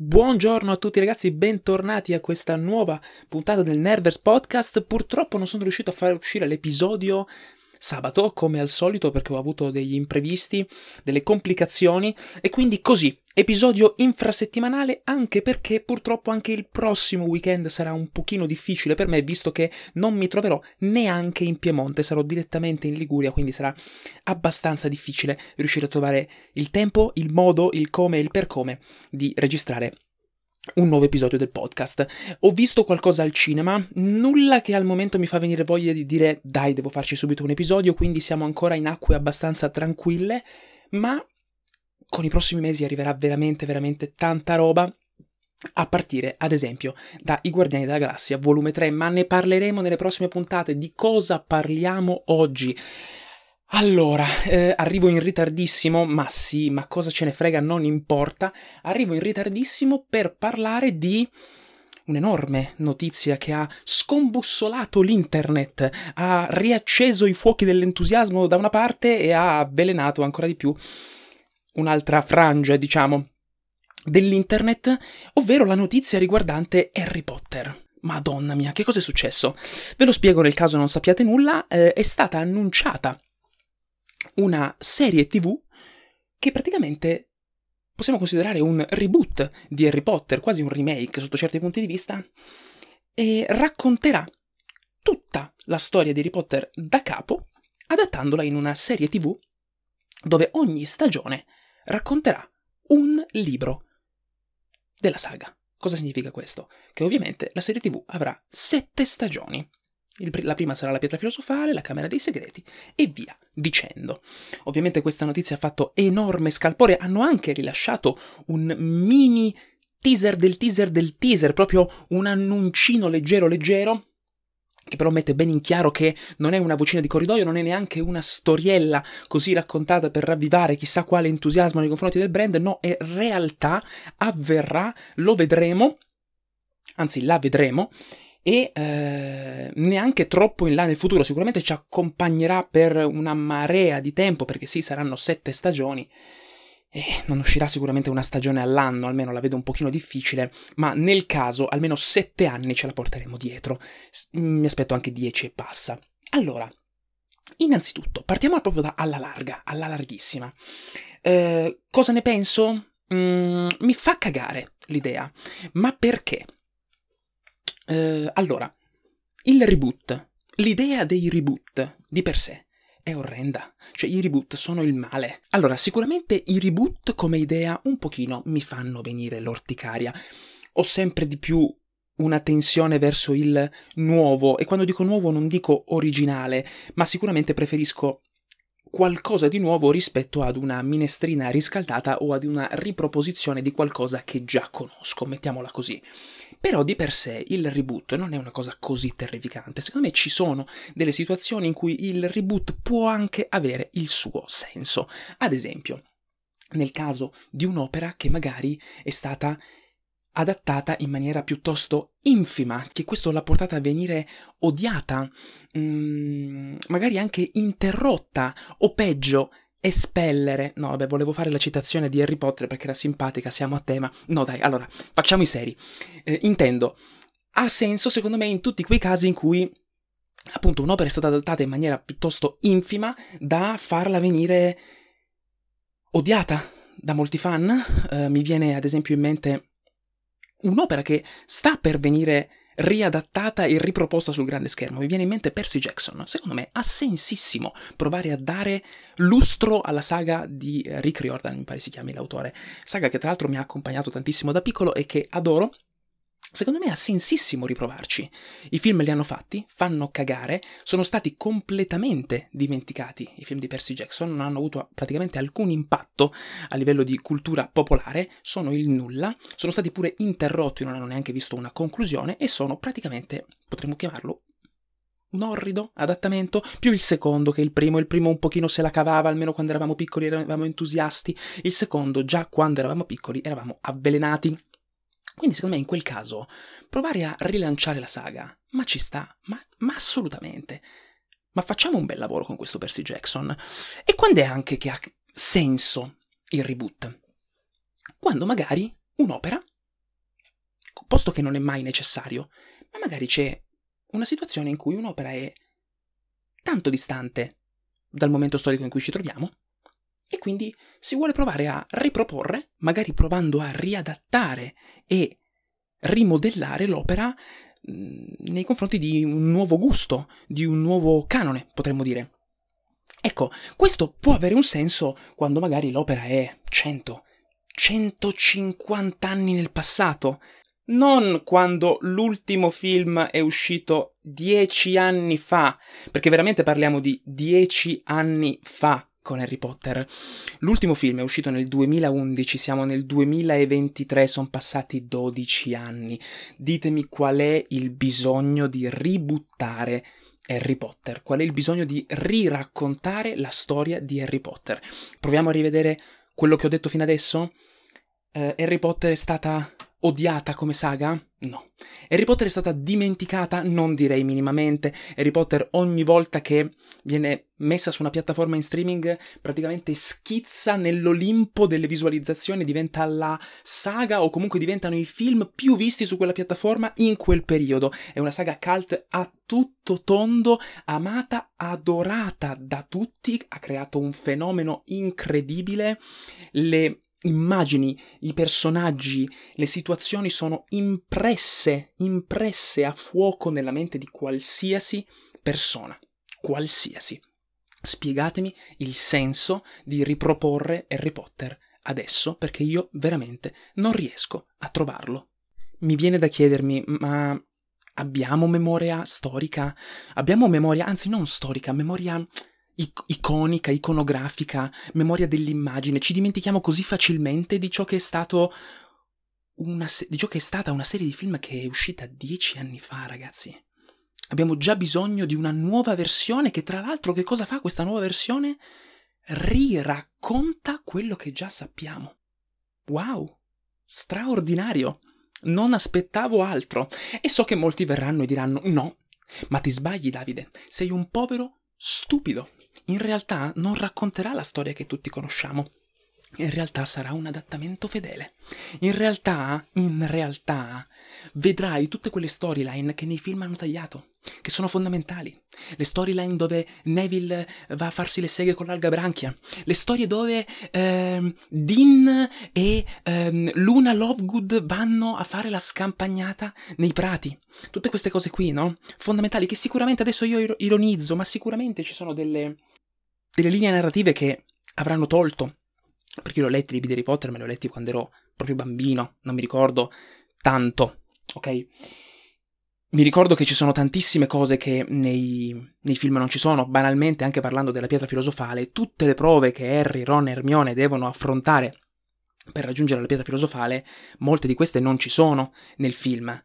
Buongiorno a tutti ragazzi, bentornati a questa nuova puntata del Nervers Podcast. Purtroppo non sono riuscito a fare uscire l'episodio sabato, come al solito, perché ho avuto degli imprevisti, delle complicazioni, e quindi così, episodio infrasettimanale, anche perché purtroppo anche il prossimo weekend sarà un pochino difficile per me, visto che non mi troverò neanche in Piemonte, sarò direttamente in Liguria, quindi sarà abbastanza difficile riuscire a trovare il tempo, il modo, il come e il per come di registrare un nuovo episodio del podcast. Ho visto qualcosa al cinema, nulla che al momento mi fa venire voglia di dire dai, devo farci subito un episodio, quindi siamo ancora in acque abbastanza tranquille, ma con i prossimi mesi arriverà veramente, veramente tanta roba. A partire, ad esempio, da I Guardiani della Galassia, volume 3, ma ne parleremo nelle prossime puntate. Di cosa parliamo oggi? Allora, eh, arrivo in ritardissimo, ma sì, ma cosa ce ne frega, non importa. Arrivo in ritardissimo per parlare di un'enorme notizia che ha scombussolato l'internet, ha riacceso i fuochi dell'entusiasmo da una parte e ha avvelenato ancora di più un'altra frangia, diciamo, dell'internet, ovvero la notizia riguardante Harry Potter. Madonna mia, che cosa è successo? Ve lo spiego nel caso non sappiate nulla, eh, è stata annunciata una serie tv che praticamente possiamo considerare un reboot di Harry Potter, quasi un remake sotto certi punti di vista, e racconterà tutta la storia di Harry Potter da capo, adattandola in una serie tv dove ogni stagione racconterà un libro della saga. Cosa significa questo? Che ovviamente la serie tv avrà sette stagioni. La prima sarà la pietra filosofale, la Camera dei Segreti e via dicendo. Ovviamente questa notizia ha fatto enorme scalpore, hanno anche rilasciato un mini teaser del teaser del teaser, proprio un annuncino leggero leggero che però mette ben in chiaro che non è una vocina di corridoio, non è neanche una storiella così raccontata per ravvivare chissà quale entusiasmo nei confronti del brand, no, è realtà, avverrà, lo vedremo, anzi la vedremo, e eh, neanche troppo in là nel futuro, sicuramente ci accompagnerà per una marea di tempo, perché sì, saranno sette stagioni, e non uscirà sicuramente una stagione all'anno, almeno la vedo un pochino difficile, ma nel caso almeno sette anni ce la porteremo dietro. Mi aspetto anche dieci e passa. Allora, innanzitutto, partiamo proprio da alla larga, alla larghissima. Eh, cosa ne penso? Mm, mi fa cagare l'idea, ma perché? Eh, allora, il reboot, l'idea dei reboot di per sé è orrenda. Cioè, i reboot sono il male. Allora, sicuramente i reboot come idea un pochino mi fanno venire l'orticaria. Ho sempre di più una tensione verso il nuovo, e quando dico nuovo non dico originale, ma sicuramente preferisco qualcosa di nuovo rispetto ad una minestrina riscaldata o ad una riproposizione di qualcosa che già conosco, mettiamola così. Però di per sé il reboot non è una cosa così terrificante. Secondo me ci sono delle situazioni in cui il reboot può anche avere il suo senso. Ad esempio, nel caso di un'opera che magari è stata adattata in maniera piuttosto infima, che questo l'ha portata a venire odiata, mm, magari anche interrotta o peggio espellere. No, vabbè, volevo fare la citazione di Harry Potter perché era simpatica, siamo a tema. No, dai, allora, facciamo i seri. Eh, intendo, ha senso secondo me in tutti quei casi in cui appunto un'opera è stata adattata in maniera piuttosto infima da farla venire odiata da molti fan. Eh, mi viene ad esempio in mente un'opera che sta per venire riadattata e riproposta sul grande schermo. Mi viene in mente Percy Jackson. Secondo me ha sensissimo provare a dare lustro alla saga di Rick Riordan, mi pare si chiami l'autore. Saga che tra l'altro mi ha accompagnato tantissimo da piccolo e che adoro Secondo me ha sensissimo riprovarci. I film li hanno fatti, fanno cagare, sono stati completamente dimenticati. I film di Percy Jackson non hanno avuto praticamente alcun impatto a livello di cultura popolare, sono il nulla, sono stati pure interrotti, non hanno neanche visto una conclusione e sono praticamente, potremmo chiamarlo, un orrido adattamento, più il secondo che il primo. Il primo un pochino se la cavava, almeno quando eravamo piccoli eravamo entusiasti. Il secondo, già quando eravamo piccoli, eravamo avvelenati. Quindi secondo me in quel caso provare a rilanciare la saga, ma ci sta, ma, ma assolutamente. Ma facciamo un bel lavoro con questo Percy Jackson. E quando è anche che ha senso il reboot? Quando magari un'opera posto che non è mai necessario, ma magari c'è una situazione in cui un'opera è tanto distante dal momento storico in cui ci troviamo e quindi si vuole provare a riproporre, magari provando a riadattare e rimodellare l'opera nei confronti di un nuovo gusto, di un nuovo canone, potremmo dire. Ecco, questo può avere un senso quando magari l'opera è 100, 150 anni nel passato, non quando l'ultimo film è uscito dieci anni fa, perché veramente parliamo di dieci anni fa con Harry Potter. L'ultimo film è uscito nel 2011, siamo nel 2023, sono passati 12 anni. Ditemi qual è il bisogno di ributtare Harry Potter, qual è il bisogno di riraccontare la storia di Harry Potter. Proviamo a rivedere quello che ho detto fino adesso? Uh, Harry Potter è stata odiata come saga? No. Harry Potter è stata dimenticata? Non direi minimamente. Harry Potter ogni volta che viene messa su una piattaforma in streaming praticamente schizza nell'Olimpo delle visualizzazioni, diventa la saga o comunque diventano i film più visti su quella piattaforma in quel periodo. È una saga cult a tutto tondo, amata, adorata da tutti, ha creato un fenomeno incredibile. Le immagini, i personaggi, le situazioni sono impresse, impresse a fuoco nella mente di qualsiasi persona, qualsiasi. Spiegatemi il senso di riproporre Harry Potter adesso perché io veramente non riesco a trovarlo. Mi viene da chiedermi, ma abbiamo memoria storica? Abbiamo memoria, anzi non storica, memoria iconica, iconografica, memoria dell'immagine. Ci dimentichiamo così facilmente di ciò che è stato una se- di ciò che è stata una serie di film che è uscita dieci anni fa, ragazzi. Abbiamo già bisogno di una nuova versione che tra l'altro che cosa fa questa nuova versione? Riracconta quello che già sappiamo. Wow! Straordinario! Non aspettavo altro. E so che molti verranno e diranno no, ma ti sbagli Davide, sei un povero stupido in realtà non racconterà la storia che tutti conosciamo. In realtà sarà un adattamento fedele. In realtà, in realtà, vedrai tutte quelle storyline che nei film hanno tagliato, che sono fondamentali. Le storyline dove Neville va a farsi le seghe con l'alga branchia. Le storie dove ehm, Dean e ehm, Luna Lovegood vanno a fare la scampagnata nei prati. Tutte queste cose qui, no? Fondamentali, che sicuramente adesso io ironizzo, ma sicuramente ci sono delle delle linee narrative che avranno tolto. Perché io l'ho letti i libri di Harry Potter, me li ho letti quando ero proprio bambino, non mi ricordo tanto, ok? Mi ricordo che ci sono tantissime cose che nei, nei, film non ci sono, banalmente anche parlando della pietra filosofale, tutte le prove che Harry, Ron e Hermione devono affrontare per raggiungere la pietra filosofale, molte di queste non ci sono nel film.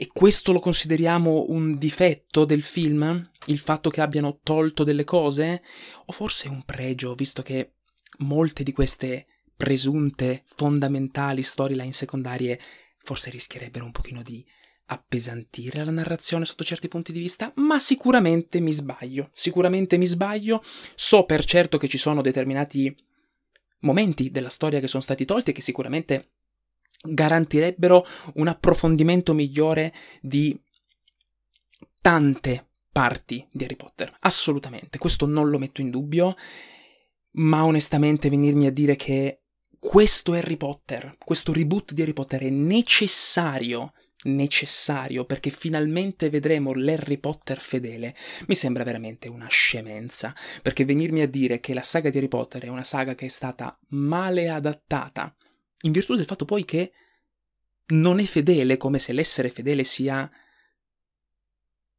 E questo lo consideriamo un difetto del film? Il fatto che abbiano tolto delle cose? O forse un pregio, visto che molte di queste presunte fondamentali storyline secondarie forse rischierebbero un pochino di appesantire la narrazione sotto certi punti di vista, ma sicuramente mi sbaglio, sicuramente mi sbaglio, so per certo che ci sono determinati momenti della storia che sono stati tolti e che sicuramente garantirebbero un approfondimento migliore di tante parti di Harry Potter. Assolutamente, questo non lo metto in dubbio, ma onestamente venirmi a dire che questo Harry Potter, questo reboot di Harry Potter è necessario necessario perché finalmente vedremo l'Harry Potter fedele mi sembra veramente una scemenza perché venirmi a dire che la saga di Harry Potter è una saga che è stata male adattata in virtù del fatto poi che non è fedele, come se l'essere fedele sia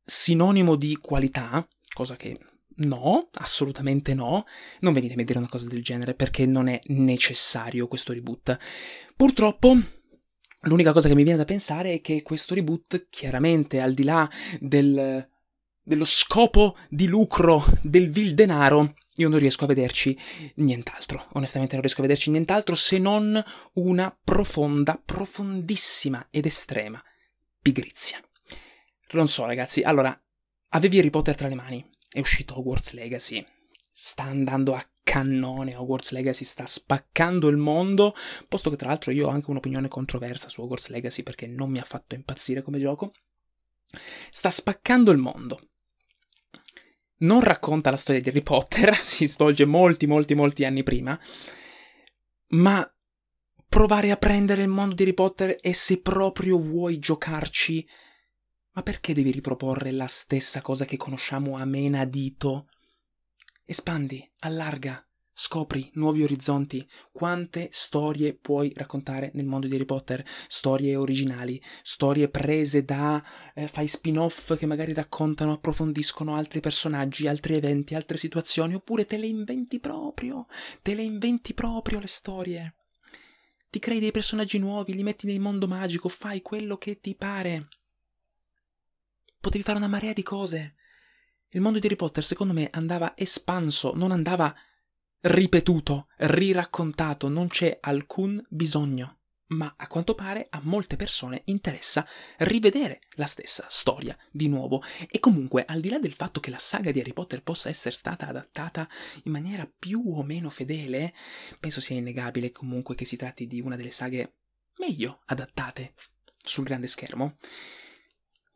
sinonimo di qualità, cosa che no, assolutamente no. Non venitemi a dire una cosa del genere perché non è necessario questo reboot. Purtroppo l'unica cosa che mi viene da pensare è che questo reboot, chiaramente al di là del, dello scopo di lucro del vil denaro, io non riesco a vederci nient'altro. Onestamente non riesco a vederci nient'altro se non una profonda, profondissima ed estrema pigrizia. Non so, ragazzi. Allora, avevi Harry Potter tra le mani. È uscito Hogwarts Legacy. Sta andando a cannone, Hogwarts Legacy sta spaccando il mondo, posto che tra l'altro io ho anche un'opinione controversa su Hogwarts Legacy perché non mi ha fatto impazzire come gioco. Sta spaccando il mondo. Non racconta la storia di Harry Potter, si svolge molti, molti, molti anni prima, ma provare a prendere il mondo di Harry Potter e se proprio vuoi giocarci, ma perché devi riproporre la stessa cosa che conosciamo a menadito? Espandi, allarga, scopri nuovi orizzonti. Quante storie puoi raccontare nel mondo di Harry Potter? Storie originali, storie prese da. Eh, fai spin-off che magari raccontano, approfondiscono altri personaggi, altri eventi, altre situazioni, oppure te le inventi proprio. Te le inventi proprio le storie ti crei dei personaggi nuovi, li metti nel mondo magico, fai quello che ti pare. Potevi fare una marea di cose. Il mondo di Harry Potter, secondo me, andava espanso, non andava ripetuto, riraccontato, non c'è alcun bisogno ma a quanto pare a molte persone interessa rivedere la stessa storia di nuovo. E comunque, al di là del fatto che la saga di Harry Potter possa essere stata adattata in maniera più o meno fedele, penso sia innegabile comunque che si tratti di una delle saghe meglio adattate sul grande schermo.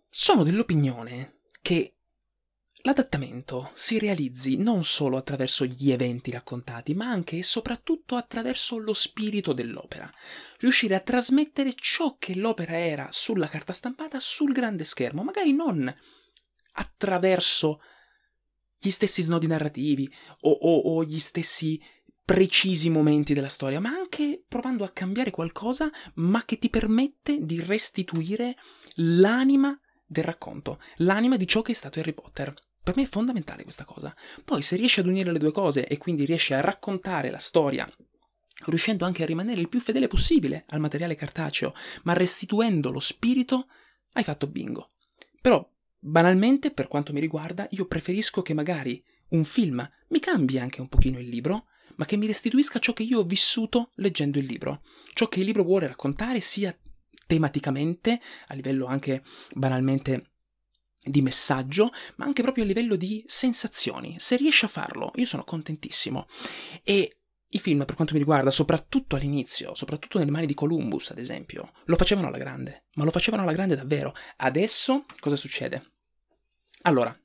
Sono dell'opinione che L'adattamento si realizzi non solo attraverso gli eventi raccontati, ma anche e soprattutto attraverso lo spirito dell'opera. Riuscire a trasmettere ciò che l'opera era sulla carta stampata sul grande schermo, magari non attraverso gli stessi snodi narrativi o, o, o gli stessi precisi momenti della storia, ma anche provando a cambiare qualcosa, ma che ti permette di restituire l'anima del racconto, l'anima di ciò che è stato Harry Potter. Per me è fondamentale questa cosa. Poi se riesci ad unire le due cose e quindi riesci a raccontare la storia riuscendo anche a rimanere il più fedele possibile al materiale cartaceo, ma restituendo lo spirito, hai fatto bingo. Però, banalmente, per quanto mi riguarda, io preferisco che magari un film mi cambi anche un pochino il libro, ma che mi restituisca ciò che io ho vissuto leggendo il libro, ciò che il libro vuole raccontare sia tematicamente, a livello anche banalmente di messaggio, ma anche proprio a livello di sensazioni. Se riesci a farlo, io sono contentissimo. E i film, per quanto mi riguarda, soprattutto all'inizio, soprattutto nelle mani di Columbus, ad esempio, lo facevano alla grande, ma lo facevano alla grande davvero. Adesso cosa succede? Allora,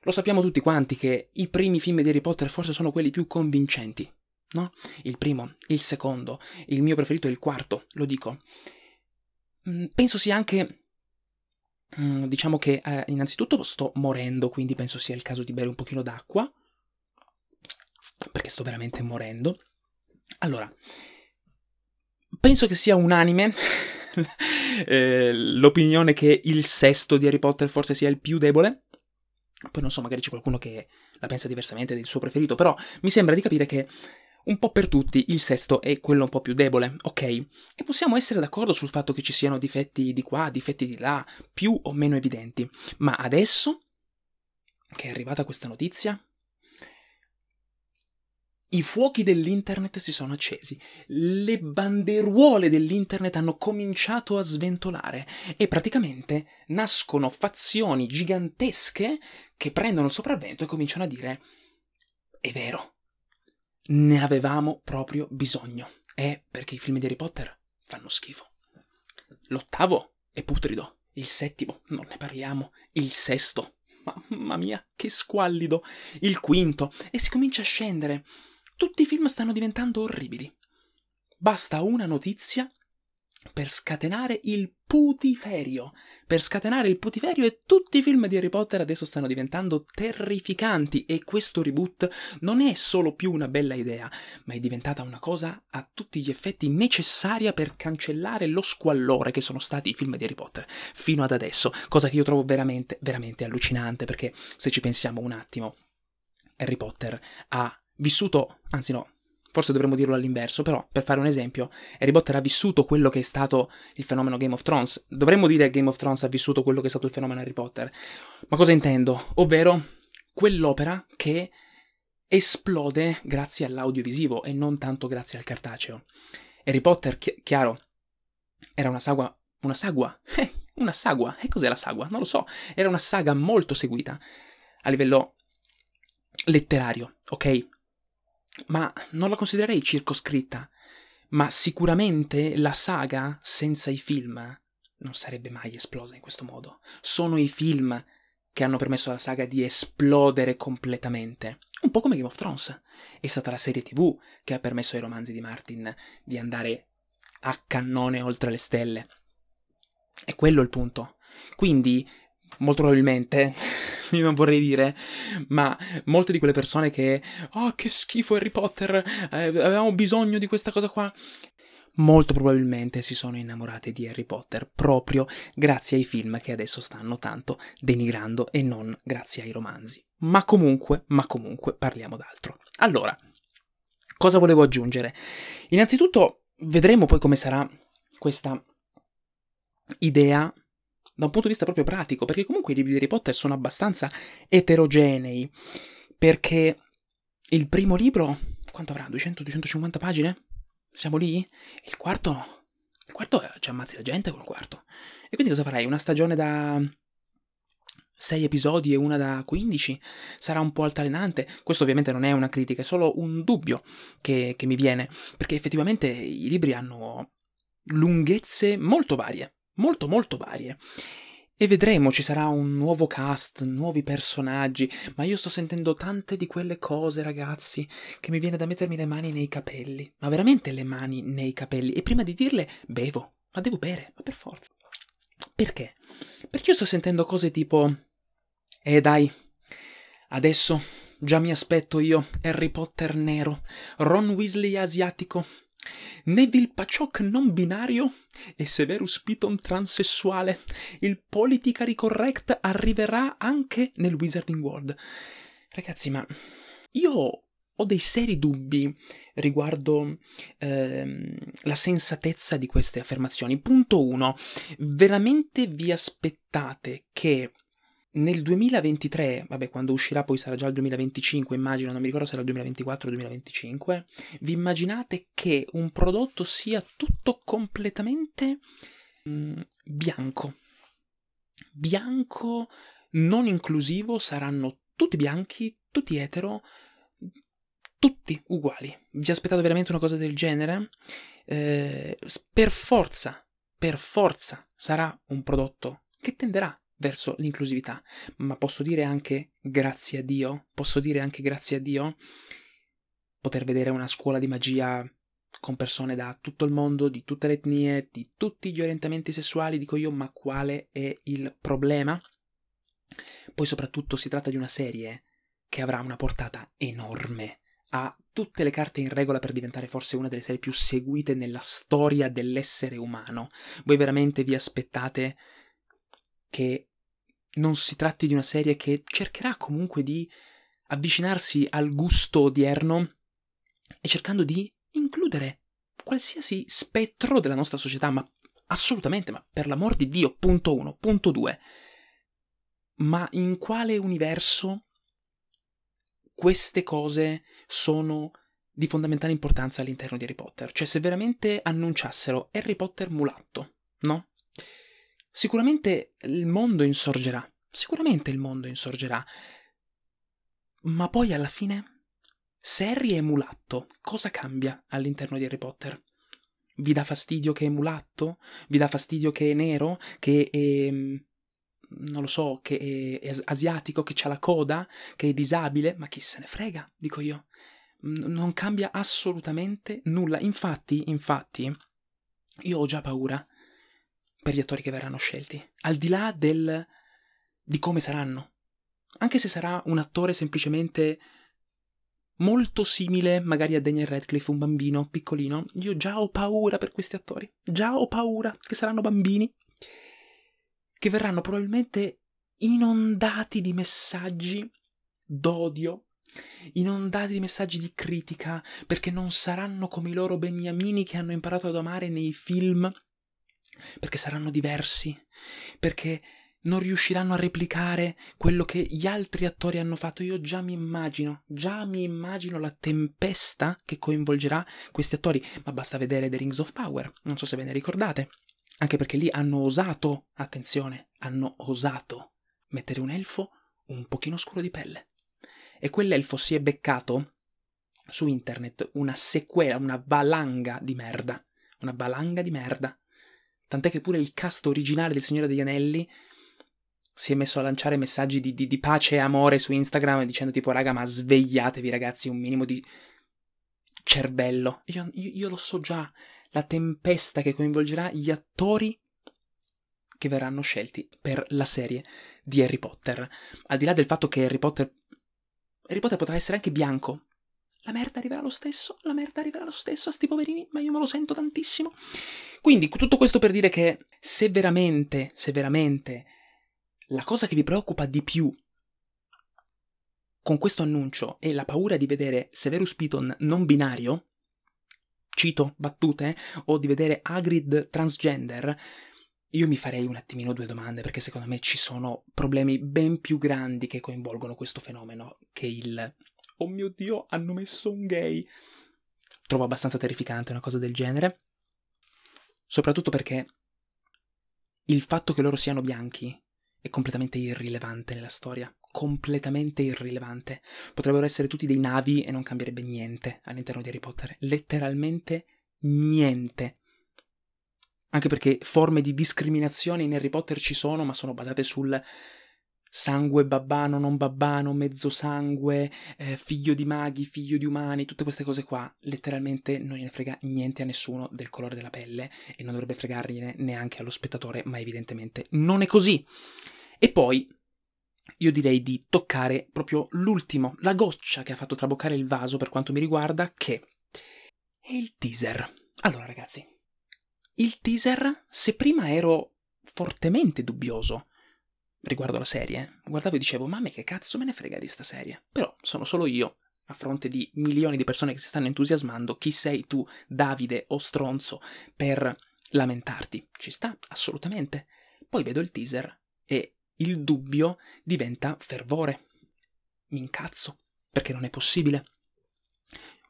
lo sappiamo tutti quanti che i primi film di Harry Potter forse sono quelli più convincenti, no? Il primo, il secondo, il mio preferito è il quarto, lo dico. Mm, penso sia anche diciamo che eh, innanzitutto sto morendo, quindi penso sia il caso di bere un pochino d'acqua, perché sto veramente morendo. Allora, penso che sia unanime eh, l'opinione che il sesto di Harry Potter forse sia il più debole. Poi non so, magari c'è qualcuno che la pensa diversamente del suo preferito, però mi sembra di capire che un po' per tutti il sesto è quello un po' più debole, ok? E possiamo essere d'accordo sul fatto che ci siano difetti di qua, difetti di là, più o meno evidenti. Ma adesso che è arrivata questa notizia, i fuochi dell'internet si sono accesi, le banderuole dell'internet hanno cominciato a sventolare e praticamente nascono fazioni gigantesche che prendono il sopravvento e cominciano a dire è vero, ne avevamo proprio bisogno. È perché i film di Harry Potter fanno schifo. L'ottavo è putrido. Il settimo, non ne parliamo. Il sesto, mamma mia, che squallido. Il quinto, e si comincia a scendere. Tutti i film stanno diventando orribili. Basta una notizia per scatenare il putiferio. Per scatenare il putiferio e tutti i film di Harry Potter adesso stanno diventando terrificanti e questo reboot non è solo più una bella idea, ma è diventata una cosa a tutti gli effetti necessaria per cancellare lo squallore che sono stati i film di Harry Potter fino ad adesso, cosa che io trovo veramente, veramente allucinante perché se ci pensiamo un attimo, Harry Potter ha vissuto, anzi no, forse dovremmo dirlo all'inverso, però per fare un esempio, Harry Potter ha vissuto quello che è stato il fenomeno Game of Thrones. Dovremmo dire che Game of Thrones ha vissuto quello che è stato il fenomeno Harry Potter. Ma cosa intendo? Ovvero quell'opera che esplode grazie all'audiovisivo e non tanto grazie al cartaceo. Harry Potter, chi- chiaro, era una saga, una sagua, eh, una sagua, e cos'è la sagua? Non lo so, era una saga molto seguita a livello letterario, ok? Ma non la considererei circoscritta. Ma sicuramente la saga senza i film non sarebbe mai esplosa in questo modo. Sono i film che hanno permesso alla saga di esplodere completamente. Un po' come Game of Thrones. È stata la serie TV che ha permesso ai romanzi di Martin di andare a cannone oltre le stelle. È quello il punto. Quindi, molto probabilmente, io non vorrei dire, ma molte di quelle persone che, oh che schifo Harry Potter, eh, avevamo bisogno di questa cosa qua, molto probabilmente si sono innamorate di Harry Potter proprio grazie ai film che adesso stanno tanto denigrando e non grazie ai romanzi. Ma comunque, ma comunque, parliamo d'altro. Allora, cosa volevo aggiungere? Innanzitutto, vedremo poi come sarà questa idea da un punto di vista proprio pratico, perché comunque i libri di Harry Potter sono abbastanza eterogenei, perché il primo libro, quanto avrà? 200-250 pagine? Siamo lì? Il quarto? Il quarto ci cioè, ammazzi la gente col quarto. E quindi cosa farai? Una stagione da 6 episodi e una da 15? Sarà un po' altalenante? Questo ovviamente non è una critica, è solo un dubbio che, che mi viene, perché effettivamente i libri hanno lunghezze molto varie molto molto varie. E vedremo, ci sarà un nuovo cast, nuovi personaggi, ma io sto sentendo tante di quelle cose, ragazzi, che mi viene da mettermi le mani nei capelli. Ma veramente le mani nei capelli. E prima di dirle, bevo. Ma devo bere, ma per forza. Perché? Perché io sto sentendo cose tipo... Eh dai, adesso già mi aspetto io Harry Potter nero, Ron Weasley asiatico, Neville Paciok non binario e Severus Piton transessuale. Il politically correct arriverà anche nel Wizarding World. Ragazzi, ma io ho dei seri dubbi riguardo ehm, la sensatezza di queste affermazioni. Punto 1. Veramente vi aspettate che nel 2023, vabbè, quando uscirà poi sarà già il 2025, immagino, non mi ricordo se era il 2024 o il 2025, vi immaginate che un prodotto sia tutto completamente mh, mm, bianco. Bianco, non inclusivo, saranno tutti bianchi, tutti etero, tutti uguali. Vi aspettate veramente una cosa del genere? Eh, per forza, per forza sarà un prodotto che tenderà verso l'inclusività, ma posso dire anche grazie a Dio, posso dire anche grazie a Dio poter vedere una scuola di magia con persone da tutto il mondo, di tutte le etnie, di tutti gli orientamenti sessuali, dico io, ma quale è il problema? Poi soprattutto si tratta di una serie che avrà una portata enorme, ha tutte le carte in regola per diventare forse una delle serie più seguite nella storia dell'essere umano. Voi veramente vi aspettate che non si tratti di una serie che cercherà comunque di avvicinarsi al gusto odierno e cercando di includere qualsiasi spettro della nostra società, ma assolutamente, ma per l'amor di Dio, punto uno, punto due. Ma in quale universo queste cose sono di fondamentale importanza all'interno di Harry Potter? Cioè, se veramente annunciassero Harry Potter mulatto, no? Sicuramente il mondo insorgerà, sicuramente il mondo insorgerà. Ma poi alla fine, se Harry è mulatto, cosa cambia all'interno di Harry Potter? Vi dà fastidio che è mulatto? Vi dà fastidio che è nero? Che è... Mm, non lo so, che è asiatico, che ha la coda, che è disabile? Ma chi se ne frega, dico io. Non cambia assolutamente nulla. Infatti, infatti, io ho già paura per gli attori che verranno scelti, al di là del, di come saranno. Anche se sarà un attore semplicemente molto simile magari a Daniel Radcliffe, un bambino piccolino, io già ho paura per questi attori, già ho paura che saranno bambini, che verranno probabilmente inondati di messaggi d'odio, inondati di messaggi di critica, perché non saranno come i loro beniamini che hanno imparato ad amare nei film perché saranno diversi, perché non riusciranno a replicare quello che gli altri attori hanno fatto. Io già mi immagino, già mi immagino la tempesta che coinvolgerà questi attori, ma basta vedere The Rings of Power, non so se ve ne ricordate, anche perché lì hanno osato, attenzione, hanno osato mettere un elfo un pochino scuro di pelle. E quell'elfo si è beccato su internet una sequela, una valanga di merda. Una valanga di merda. Tant'è che pure il cast originale del Signore degli Anelli si è messo a lanciare messaggi di, di, di pace e amore su Instagram dicendo tipo raga ma svegliatevi ragazzi un minimo di cervello. Io, io, io lo so già, la tempesta che coinvolgerà gli attori che verranno scelti per la serie di Harry Potter. Al di là del fatto che Harry Potter Harry Potter potrà essere anche bianco. La merda arriverà lo stesso, la merda arriverà lo stesso a sti poverini, ma io me lo sento tantissimo. Quindi, tutto questo per dire che se veramente, se veramente la cosa che vi preoccupa di più con questo annuncio è la paura di vedere Severus Piton non binario, cito battute, o di vedere Hagrid transgender, io mi farei un attimino due domande perché secondo me ci sono problemi ben più grandi che coinvolgono questo fenomeno che il oh mio dio hanno messo un gay. Trovo abbastanza terrificante una cosa del genere, soprattutto perché il fatto che loro siano bianchi è completamente irrilevante nella storia, completamente irrilevante. Potrebbero essere tutti dei navi e non cambierebbe niente all'interno di Harry Potter, letteralmente niente. Anche perché forme di discriminazione in Harry Potter ci sono, ma sono basate sul sangue babbano, non babbano, mezzo sangue, eh, figlio di maghi, figlio di umani, tutte queste cose qua. Letteralmente non gliene frega niente a nessuno del colore della pelle e non dovrebbe fregargliene neanche allo spettatore, ma evidentemente non è così. E poi io direi di toccare proprio l'ultimo, la goccia che ha fatto traboccare il vaso per quanto mi riguarda, che è il teaser. Allora ragazzi, il teaser, se prima ero fortemente dubbioso riguardo alla serie, guardavo e dicevo, ma a che cazzo me ne frega di sta serie? Però sono solo io, a fronte di milioni di persone che si stanno entusiasmando, chi sei tu, Davide o stronzo, per lamentarti? Ci sta, assolutamente. Poi vedo il teaser e il dubbio diventa fervore. Mi incazzo, perché non è possibile.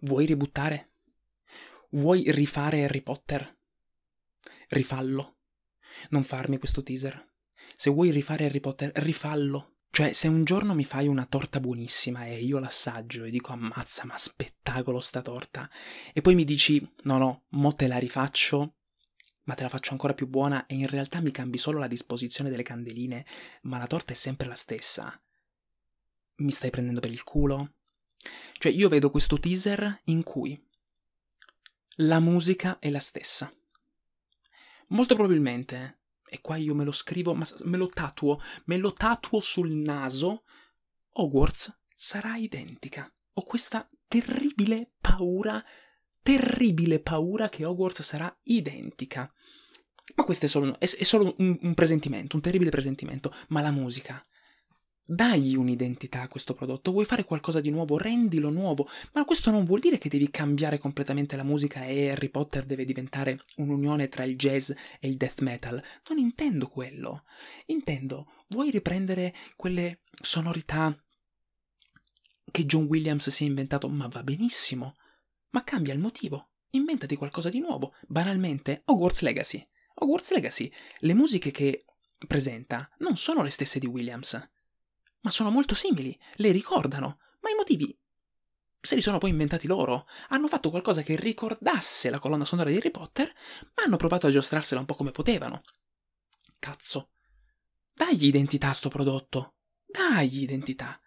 Vuoi ributtare? Vuoi rifare Harry Potter? rifallo. Non farmi questo teaser. Se vuoi rifare Harry Potter, rifallo. Cioè, se un giorno mi fai una torta buonissima e io l'assaggio e dico ammazza, ma spettacolo sta torta, e poi mi dici no, no, mo te la rifaccio, ma te la faccio ancora più buona e in realtà mi cambi solo la disposizione delle candeline, ma la torta è sempre la stessa. Mi stai prendendo per il culo? Cioè, io vedo questo teaser in cui la musica è la stessa. Molto probabilmente, e qua io me lo scrivo, ma me lo tatuo, me lo tatuo sul naso, Hogwarts sarà identica. Ho questa terribile paura, terribile paura che Hogwarts sarà identica. Ma questo è solo, è, è solo un, un presentimento, un terribile presentimento. Ma la musica, Dagli un'identità a questo prodotto, vuoi fare qualcosa di nuovo, rendilo nuovo, ma questo non vuol dire che devi cambiare completamente la musica e Harry Potter deve diventare un'unione tra il jazz e il death metal. Non intendo quello. Intendo, vuoi riprendere quelle sonorità che John Williams si è inventato, ma va benissimo. Ma cambia il motivo, inventati qualcosa di nuovo. Banalmente, Hogwarts Legacy. Hogwarts Legacy, le musiche che presenta non sono le stesse di Williams ma sono molto simili, le ricordano, ma i motivi se li sono poi inventati loro. Hanno fatto qualcosa che ricordasse la colonna sonora di Harry Potter, ma hanno provato a giostrarsela un po' come potevano. Cazzo. Dagli identità a sto prodotto. Dagli identità.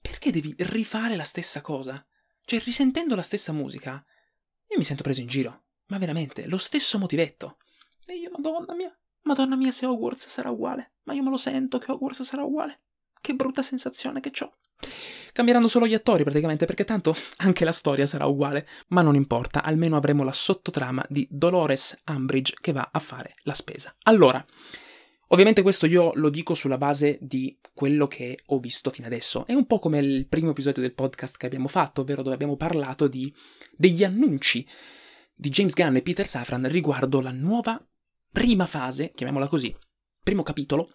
Perché devi rifare la stessa cosa? Cioè, risentendo la stessa musica, io mi sento preso in giro. Ma veramente, lo stesso motivetto. E io, madonna mia, madonna mia, se Hogwarts sarà uguale. Ma io me lo sento che Hogwarts sarà uguale. Che brutta sensazione che ho. Cambieranno solo gli attori praticamente perché tanto anche la storia sarà uguale, ma non importa, almeno avremo la sottotrama di Dolores Umbridge che va a fare la spesa. Allora, ovviamente questo io lo dico sulla base di quello che ho visto fino adesso. È un po' come il primo episodio del podcast che abbiamo fatto, ovvero dove abbiamo parlato di, degli annunci di James Gunn e Peter Safran riguardo la nuova prima fase, chiamiamola così, primo capitolo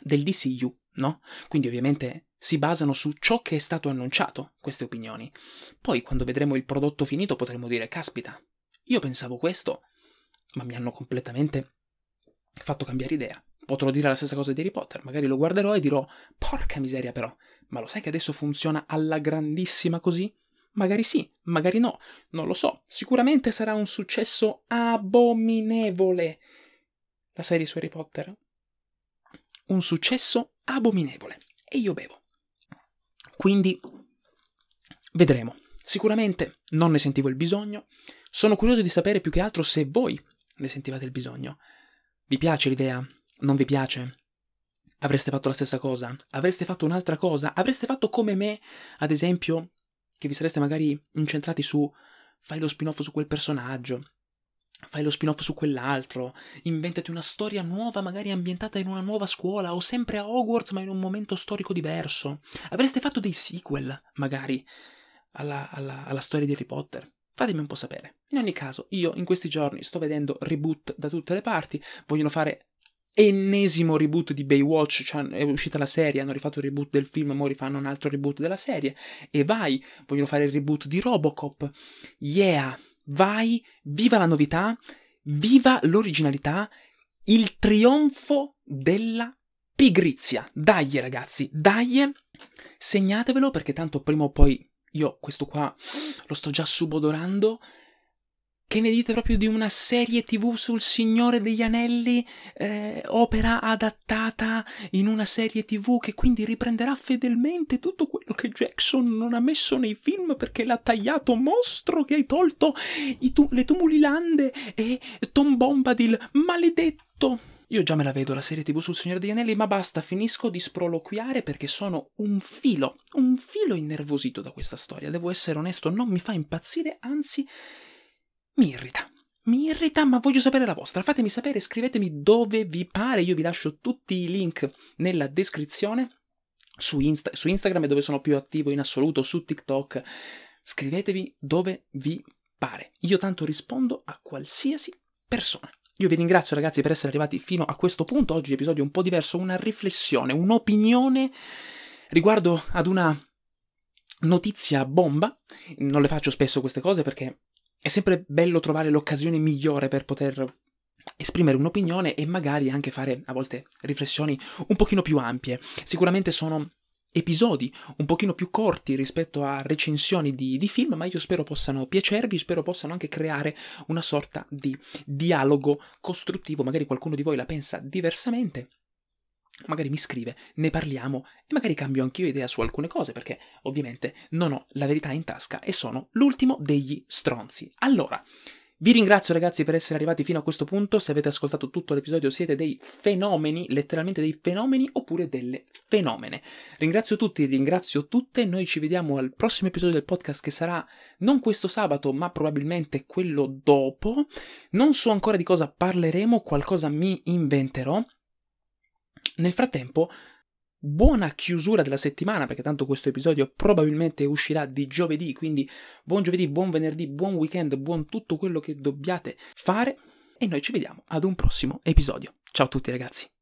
del DCU no? Quindi ovviamente si basano su ciò che è stato annunciato, queste opinioni. Poi quando vedremo il prodotto finito potremo dire, caspita, io pensavo questo, ma mi hanno completamente fatto cambiare idea. Potrò dire la stessa cosa di Harry Potter, magari lo guarderò e dirò, porca miseria però, ma lo sai che adesso funziona alla grandissima così? Magari sì, magari no, non lo so. Sicuramente sarà un successo abominevole. La serie su Harry Potter. Un successo abominevole. E io bevo. Quindi vedremo. Sicuramente non ne sentivo il bisogno. Sono curioso di sapere più che altro se voi ne sentivate il bisogno. Vi piace l'idea? Non vi piace? Avreste fatto la stessa cosa? Avreste fatto un'altra cosa? Avreste fatto come me, ad esempio, che vi sareste magari incentrati su fai lo spin-off su quel personaggio, fai lo spin-off su quell'altro, inventati una storia nuova, magari ambientata in una nuova scuola o sempre a Hogwarts ma in un momento storico diverso. Avreste fatto dei sequel, magari, alla, alla, alla storia di Harry Potter. Fatemi un po' sapere. In ogni caso, io in questi giorni sto vedendo reboot da tutte le parti, vogliono fare ennesimo reboot di Baywatch, cioè è uscita la serie, hanno rifatto il reboot del film, ora rifanno un altro reboot della serie, e vai, vogliono fare il reboot di Robocop, yeah, vai, viva la novità, viva l'originalità, il trionfo della pigrizia. Dai ragazzi, dai, segnatevelo perché tanto prima o poi io questo qua lo sto già subodorando. Che ne dite proprio di una serie tv sul Signore degli Anelli, eh, opera adattata in una serie tv che quindi riprenderà fedelmente tutto quello che Jackson non ha messo nei film perché l'ha tagliato mostro che hai tolto tu- le tumulilande e Tom Bombadil, maledetto! Io già me la vedo la serie TV sul Signore degli Anelli, ma basta, finisco di sproloquiare perché sono un filo, un filo innervosito da questa storia. Devo essere onesto, non mi fa impazzire, anzi mi irrita. Mi irrita, ma voglio sapere la vostra. Fatemi sapere, scrivetemi dove vi pare. Io vi lascio tutti i link nella descrizione. Su, Insta- su Instagram è dove sono più attivo in assoluto, su TikTok. Scrivetevi dove vi pare. Io tanto rispondo a qualsiasi persona. Io vi ringrazio ragazzi per essere arrivati fino a questo punto. Oggi episodio un po' diverso, una riflessione, un'opinione riguardo ad una notizia bomba. Non le faccio spesso queste cose perché è sempre bello trovare l'occasione migliore per poter esprimere un'opinione e magari anche fare a volte riflessioni un pochino più ampie. Sicuramente sono episodi un pochino più corti rispetto a recensioni di, di, film, ma io spero possano piacervi, spero possano anche creare una sorta di dialogo costruttivo, magari qualcuno di voi la pensa diversamente. Magari mi scrive, ne parliamo e magari cambio anch'io idea su alcune cose perché ovviamente non ho la verità in tasca e sono l'ultimo degli stronzi. Allora, vi ringrazio ragazzi per essere arrivati fino a questo punto, se avete ascoltato tutto l'episodio siete dei fenomeni, letteralmente dei fenomeni oppure delle fenomene. Ringrazio tutti, ringrazio tutte, noi ci vediamo al prossimo episodio del podcast che sarà non questo sabato ma probabilmente quello dopo. Non so ancora di cosa parleremo, qualcosa mi inventerò. Nel frattempo buona chiusura della settimana, perché tanto questo episodio probabilmente uscirà di giovedì, quindi buon giovedì, buon venerdì, buon weekend, buon tutto quello che dobbiate fare e noi ci vediamo ad un prossimo episodio. Ciao a tutti ragazzi.